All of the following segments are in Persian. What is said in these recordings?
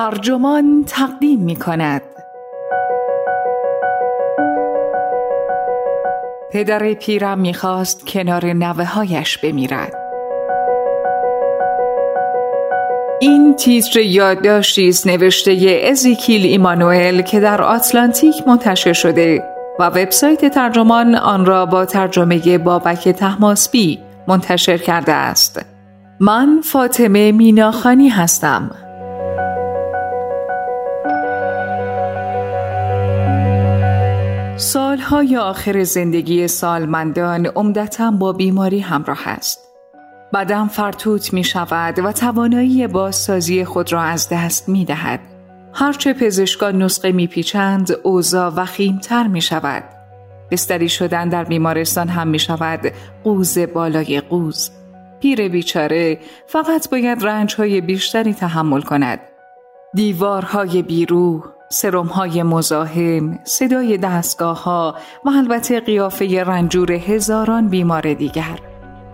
ترجمان تقدیم می کند پدر پیرم می‌خواست کنار نوه هایش بمیرد این تیتر یادداشتی است نوشته ازیکیل ایمانوئل که در آتلانتیک منتشر شده و وبسایت ترجمان آن را با ترجمه بابک تحماسبی منتشر کرده است. من فاطمه میناخانی هستم. سالهای آخر زندگی سالمندان عمدتا با بیماری همراه است. بدن فرتوت می شود و توانایی بازسازی خود را از دست می دهد. هرچه پزشکان نسخه می پیچند، اوضاع وخیمتر می شود. بستری شدن در بیمارستان هم می شود قوز بالای قوز. پیر بیچاره فقط باید رنجهای بیشتری تحمل کند. دیوارهای بیروح، سرمهای مزاحم، صدای دستگاه ها و البته قیافه رنجور هزاران بیمار دیگر.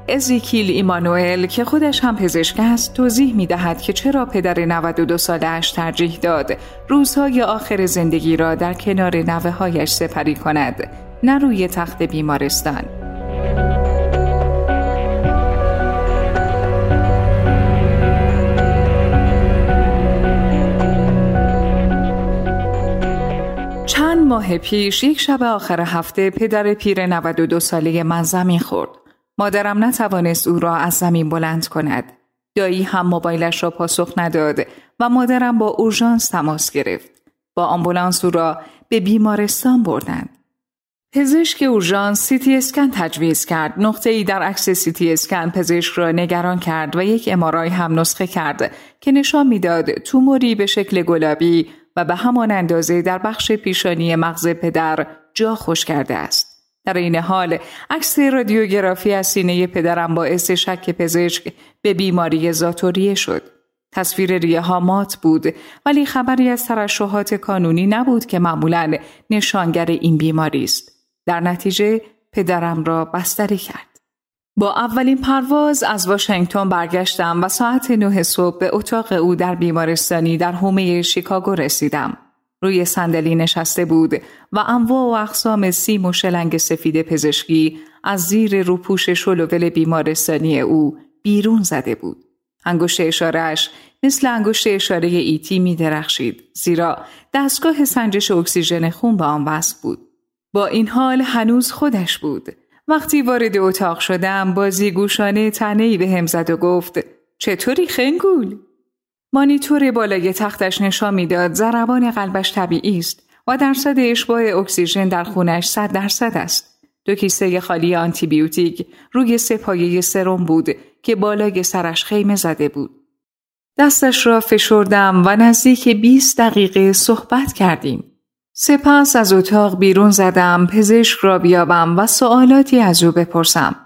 ازیکیل ایمانوئل که خودش هم پزشک است توضیح می دهد که چرا پدر 92 سالش ترجیح داد روزهای آخر زندگی را در کنار نوه هایش سپری کند نه روی تخت بیمارستان. چند ماه پیش یک شب آخر هفته پدر پیر 92 ساله من زمین خورد. مادرم نتوانست او را از زمین بلند کند. دایی هم موبایلش را پاسخ نداد و مادرم با اورژانس تماس گرفت. با آمبولانس او را به بیمارستان بردند. پزشک اورژانس سیتی اسکن تجویز کرد. نقطه ای در عکس سیتی اسکن پزشک را نگران کرد و یک MRI هم نسخه کرد که نشان می‌داد توموری به شکل گلابی و به همان اندازه در بخش پیشانی مغز پدر جا خوش کرده است. در این حال عکس رادیوگرافی از سینه پدرم باعث شک پزشک به بیماری ذات‌الریه شد. تصویر ریه ها مات بود ولی خبری از ترشحات کانونی نبود که معمولا نشانگر این بیماری است. در نتیجه پدرم را بستری کرد. با اولین پرواز از واشنگتن برگشتم و ساعت نه صبح به اتاق او در بیمارستانی در حومه شیکاگو رسیدم. روی صندلی نشسته بود و انواع و اقسام سیم و شلنگ سفید پزشکی از زیر روپوش شلوول بیمارستانی او بیرون زده بود. انگشت اشارهش مثل انگشت اشاره ایتی می درخشید زیرا دستگاه سنجش اکسیژن خون به آن وصل بود. با این حال هنوز خودش بود. وقتی وارد اتاق شدم بازی گوشانه تنهی به هم زد و گفت چطوری خنگول؟ مانیتور بالای تختش نشان می‌داد ضربان قلبش طبیعی است و درصد اشباع اکسیژن در خونش صد درصد است. دو کیسه خالی آنتیبیوتیک روی سپایه سرم بود که بالای سرش خیمه زده بود. دستش را فشردم و نزدیک 20 دقیقه صحبت کردیم. سپس از اتاق بیرون زدم پزشک را بیابم و سوالاتی از او بپرسم.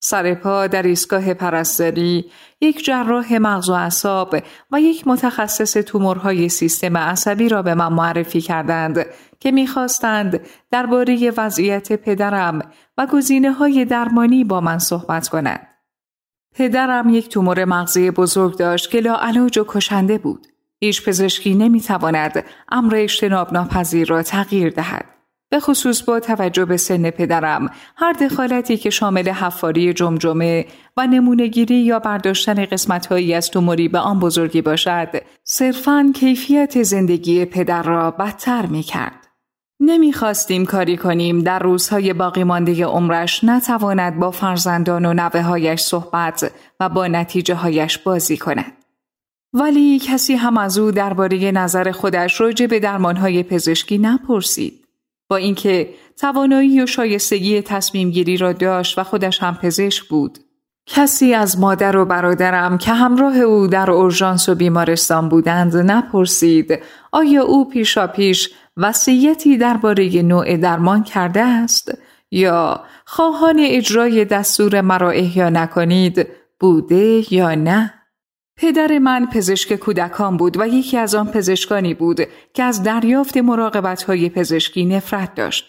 سر پا در ایستگاه پرستاری یک جراح مغز و اعصاب و یک متخصص تومورهای سیستم عصبی را به من معرفی کردند که می‌خواستند درباره وضعیت پدرم و گزینه های درمانی با من صحبت کنند. پدرم یک تومور مغزی بزرگ داشت که لاعلاج و کشنده بود. هیچ پزشکی نمی‌تواند امر اجتناب ناپذیر را تغییر دهد. به خصوص با توجه به سن پدرم هر دخالتی که شامل حفاری جمجمه و نمونهگیری یا برداشتن قسمتهایی از توموری به آن بزرگی باشد صرفا کیفیت زندگی پدر را بدتر می کرد. نمی‌خواستیم کاری کنیم در روزهای باقی مانده عمرش نتواند با فرزندان و نوه هایش صحبت و با نتیجه هایش بازی کند. ولی کسی هم از او درباره نظر خودش راجع به درمانهای پزشکی نپرسید. با اینکه توانایی و شایستگی تصمیم گیری را داشت و خودش هم پزشک بود. کسی از مادر و برادرم که همراه او در اورژانس و بیمارستان بودند نپرسید آیا او پیشا پیش وسیعتی درباره نوع درمان کرده است یا خواهان اجرای دستور مرا احیا نکنید بوده یا نه پدر من پزشک کودکان بود و یکی از آن پزشکانی بود که از دریافت مراقبت های پزشکی نفرت داشت.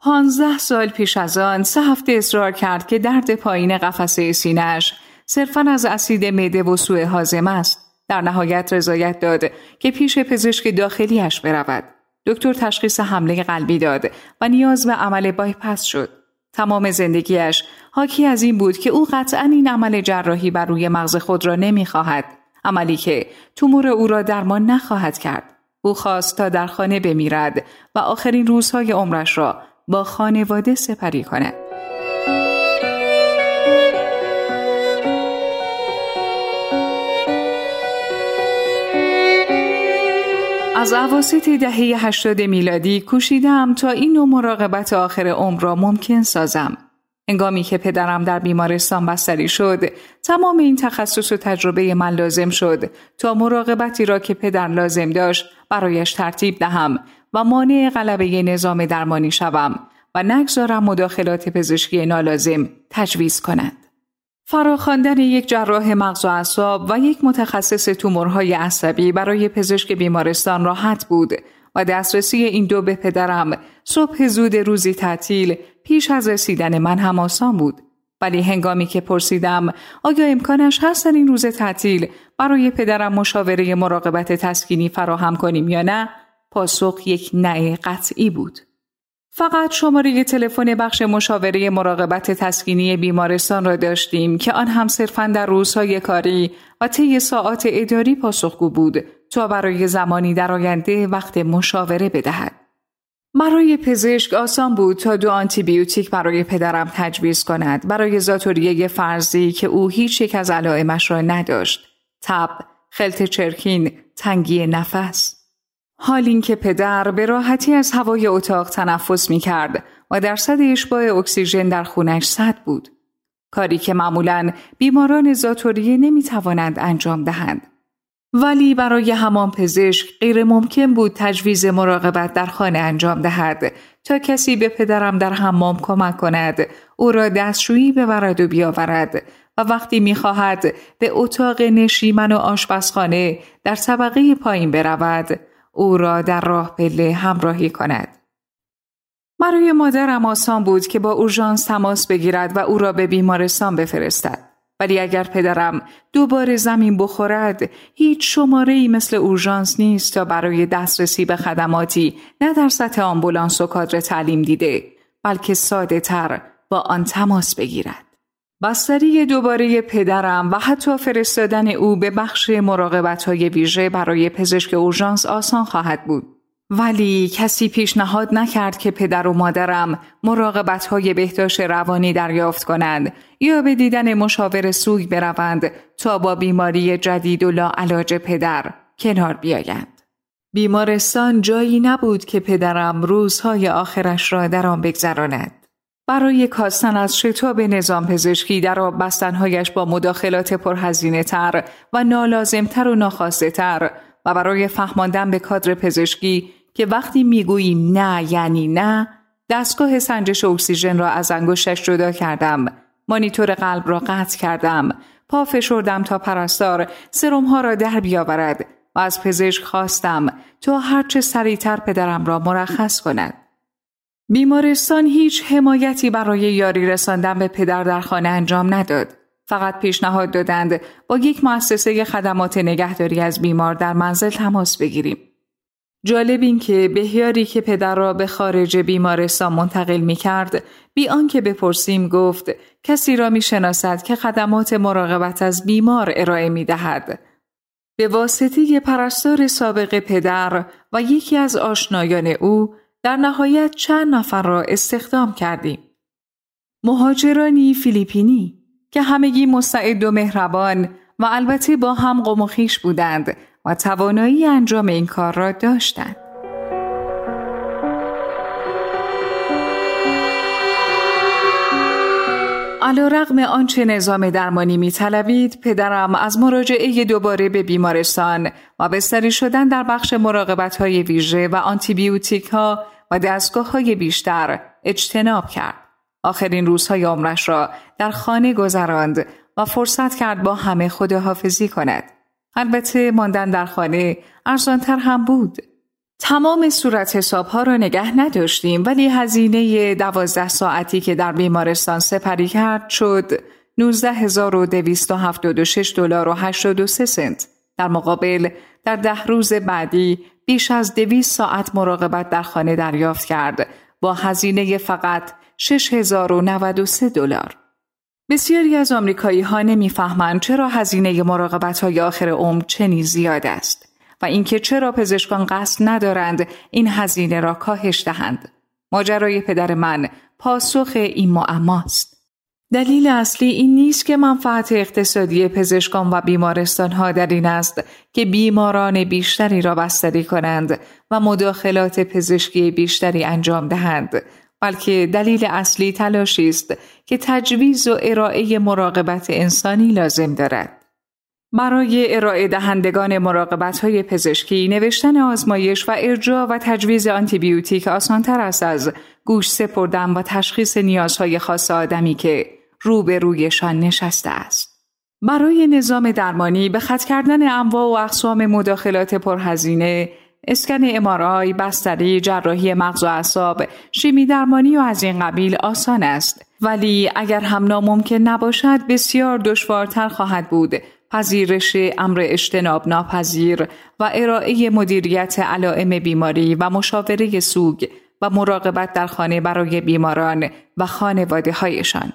پانزده سال پیش از آن سه هفته اصرار کرد که درد پایین قفسه سینهش صرفا از اسید معده و سوء حازم است. در نهایت رضایت داد که پیش پزشک داخلیش برود. دکتر تشخیص حمله قلبی داد و نیاز به عمل بایپس شد. تمام زندگیش حاکی از این بود که او قطعا این عمل جراحی بر روی مغز خود را نمی‌خواهد. عملی که تومور او را درمان نخواهد کرد. او خواست تا در خانه بمیرد و آخرین روزهای عمرش را با خانواده سپری کند. از عواسط دهه 80 میلادی کوشیدم تا این نوع مراقبت آخر عمر را ممکن سازم. انگامی که پدرم در بیمارستان بستری شد، تمام این تخصص و تجربه من لازم شد تا مراقبتی را که پدر لازم داشت برایش ترتیب دهم و مانع غلبه نظام درمانی شوم و نگذارم مداخلات پزشکی نالازم تجویز کند. فراخواندن یک جراح مغز و اعصاب و یک متخصص تومورهای عصبی برای پزشک بیمارستان راحت بود و دسترسی این دو به پدرم صبح زود روزی تعطیل پیش از رسیدن من هم آسان بود. ولی هنگامی که پرسیدم آیا امکانش هست در این روز تعطیل برای پدرم مشاوره مراقبت تسکینی فراهم کنیم یا نه پاسخ یک نه قطعی بود. فقط شماره تلفن بخش مشاوره مراقبت تسکینی بیمارستان را داشتیم که آن هم صرفا در روزهای کاری و طی ساعات اداری پاسخگو بود تا برای زمانی در آینده وقت مشاوره بدهد. برای پزشک آسان بود تا دو آنتیبیوتیک برای پدرم تجویز کند برای زاتوریه فرضی که او هیچ یک از علائمش را نداشت. تب، خلط چرکین، تنگی نفس. حال اینکه پدر به راحتی از هوای اتاق تنفس می کرد و درصد اشباع اکسیژن در خونش صد بود. کاری که معمولا بیماران زاتوریه نمی توانند انجام دهند. ولی برای همان پزشک غیر ممکن بود تجویز مراقبت در خانه انجام دهد تا کسی به پدرم در حمام کمک کند او را دستشویی ببرد و بیاورد و وقتی می‌خواهد به اتاق نشیمن و آشپزخانه در طبقه پایین برود او را در راه پله همراهی کند. برای مادرم آسان بود که با اورژانس تماس بگیرد و او را به بیمارستان بفرستد. ولی اگر پدرم دوباره زمین بخورد هیچ شماره ای مثل اورژانس نیست تا برای دسترسی به خدماتی نه در سطح آمبولانس و کادر تعلیم دیده بلکه ساده تر با آن تماس بگیرد. بستری دوباره پدرم و حتی فرستادن او به بخش مراقبت های ویژه برای پزشک اورژانس آسان خواهد بود. ولی کسی پیشنهاد نکرد که پدر و مادرم مراقبت های بهداشت روانی دریافت کنند یا به دیدن مشاور سوگ بروند تا با بیماری جدید و لاعلاج پدر کنار بیایند. بیمارستان جایی نبود که پدرم روزهای آخرش را در آن بگذراند. برای کاستن از شتاب نظام پزشکی در آب بستنهایش با مداخلات پرهزینه تر و نالازمتر و ناخواسته تر و برای فهماندن به کادر پزشکی که وقتی می‌گوییم نه یعنی نه دستگاه سنجش اکسیژن را از انگشتش جدا کردم مانیتور قلب را قطع کردم پا فشردم تا پرستار سرم ها را در بیاورد و از پزشک خواستم تا هرچه سریعتر پدرم را مرخص کند بیمارستان هیچ حمایتی برای یاری رساندن به پدر در خانه انجام نداد. فقط پیشنهاد دادند با یک مؤسسه خدمات نگهداری از بیمار در منزل تماس بگیریم. جالب این که بهیاری که پدر را به خارج بیمارستان منتقل می کرد بی آنکه بپرسیم گفت کسی را می شناسد که خدمات مراقبت از بیمار ارائه می دهد. به واسطه پرستار سابق پدر و یکی از آشنایان او در نهایت چند نفر را استخدام کردیم. مهاجرانی فیلیپینی که همگی مستعد و مهربان و البته با هم قم بودند و توانایی انجام این کار را داشتند. علا رغم آنچه نظام درمانی می طلبید، پدرم از مراجعه دوباره به بیمارستان و بستری شدن در بخش مراقبت های ویژه و آنتیبیوتیک ها و دستگاه های بیشتر اجتناب کرد. آخرین روزهای عمرش را در خانه گذراند و فرصت کرد با همه خداحافظی کند. البته ماندن در خانه ارزانتر هم بود. تمام صورت حسابها را نگه نداشتیم ولی هزینه دوازده ساعتی که در بیمارستان سپری کرد شد 19276 دلار و 83 سنت. در مقابل در ده روز بعدی بیش از دویست ساعت مراقبت در خانه دریافت کرد با هزینه فقط 6093 دلار. بسیاری از آمریکایی ها نمی‌فهمند چرا هزینه مراقبت های آخر عمر چنین زیاد است و اینکه چرا پزشکان قصد ندارند این هزینه را کاهش دهند. ماجرای پدر من پاسخ این معماست. دلیل اصلی این نیست که منفعت اقتصادی پزشکان و بیمارستان ها در این است که بیماران بیشتری را بستری کنند و مداخلات پزشکی بیشتری انجام دهند بلکه دلیل اصلی تلاشی است که تجویز و ارائه مراقبت انسانی لازم دارد. برای ارائه دهندگان مراقبت های پزشکی نوشتن آزمایش و ارجاع و تجویز آنتیبیوتیک آسانتر است از گوش سپردن و تشخیص نیازهای خاص آدمی که روبرویشان نشسته است. برای نظام درمانی به خط کردن انواع و اقسام مداخلات پرهزینه اسکن امارای، بستری، جراحی مغز و اعصاب، شیمی درمانی و از این قبیل آسان است. ولی اگر هم ناممکن نباشد بسیار دشوارتر خواهد بود پذیرش امر اجتناب ناپذیر و ارائه مدیریت علائم بیماری و مشاوره سوگ و مراقبت در خانه برای بیماران و خانواده هایشان.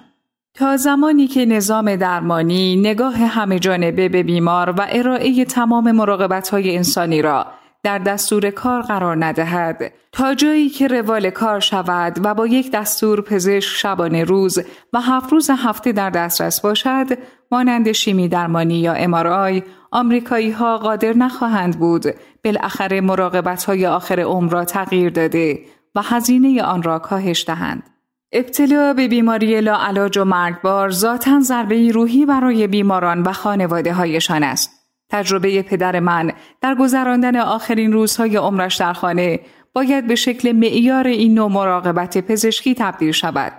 تا زمانی که نظام درمانی نگاه همه جانبه به بیمار و ارائه تمام مراقبت های انسانی را در دستور کار قرار ندهد. تا جایی که روال کار شود و با یک دستور پزشک شبانه روز و هفت روز هفته در دسترس باشد مانند شیمی درمانی یا امارای آمریکایی ها قادر نخواهند بود بالاخره مراقبت های آخر عمر را تغییر داده و هزینه آن را کاهش دهند. ابتلا به بیماری لاعلاج و مرگبار ذاتا ضربه روحی برای بیماران و خانواده هایشان است. تجربه پدر من در گذراندن آخرین روزهای عمرش در خانه باید به شکل معیار این نوع مراقبت پزشکی تبدیل شود.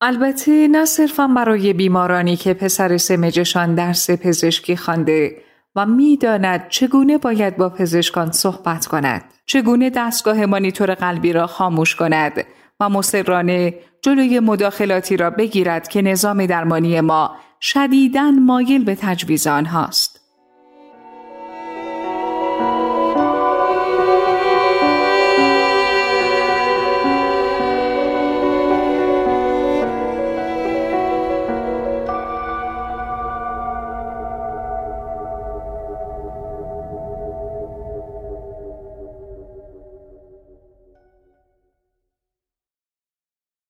البته نه صرفا برای بیمارانی که پسر سمجشان درس پزشکی خوانده و می‌داند چگونه باید با پزشکان صحبت کند چگونه دستگاه مانیتور قلبی را خاموش کند و مصرانه جلوی مداخلاتی را بگیرد که نظام درمانی ما شدیداً مایل به تجویز آنهاست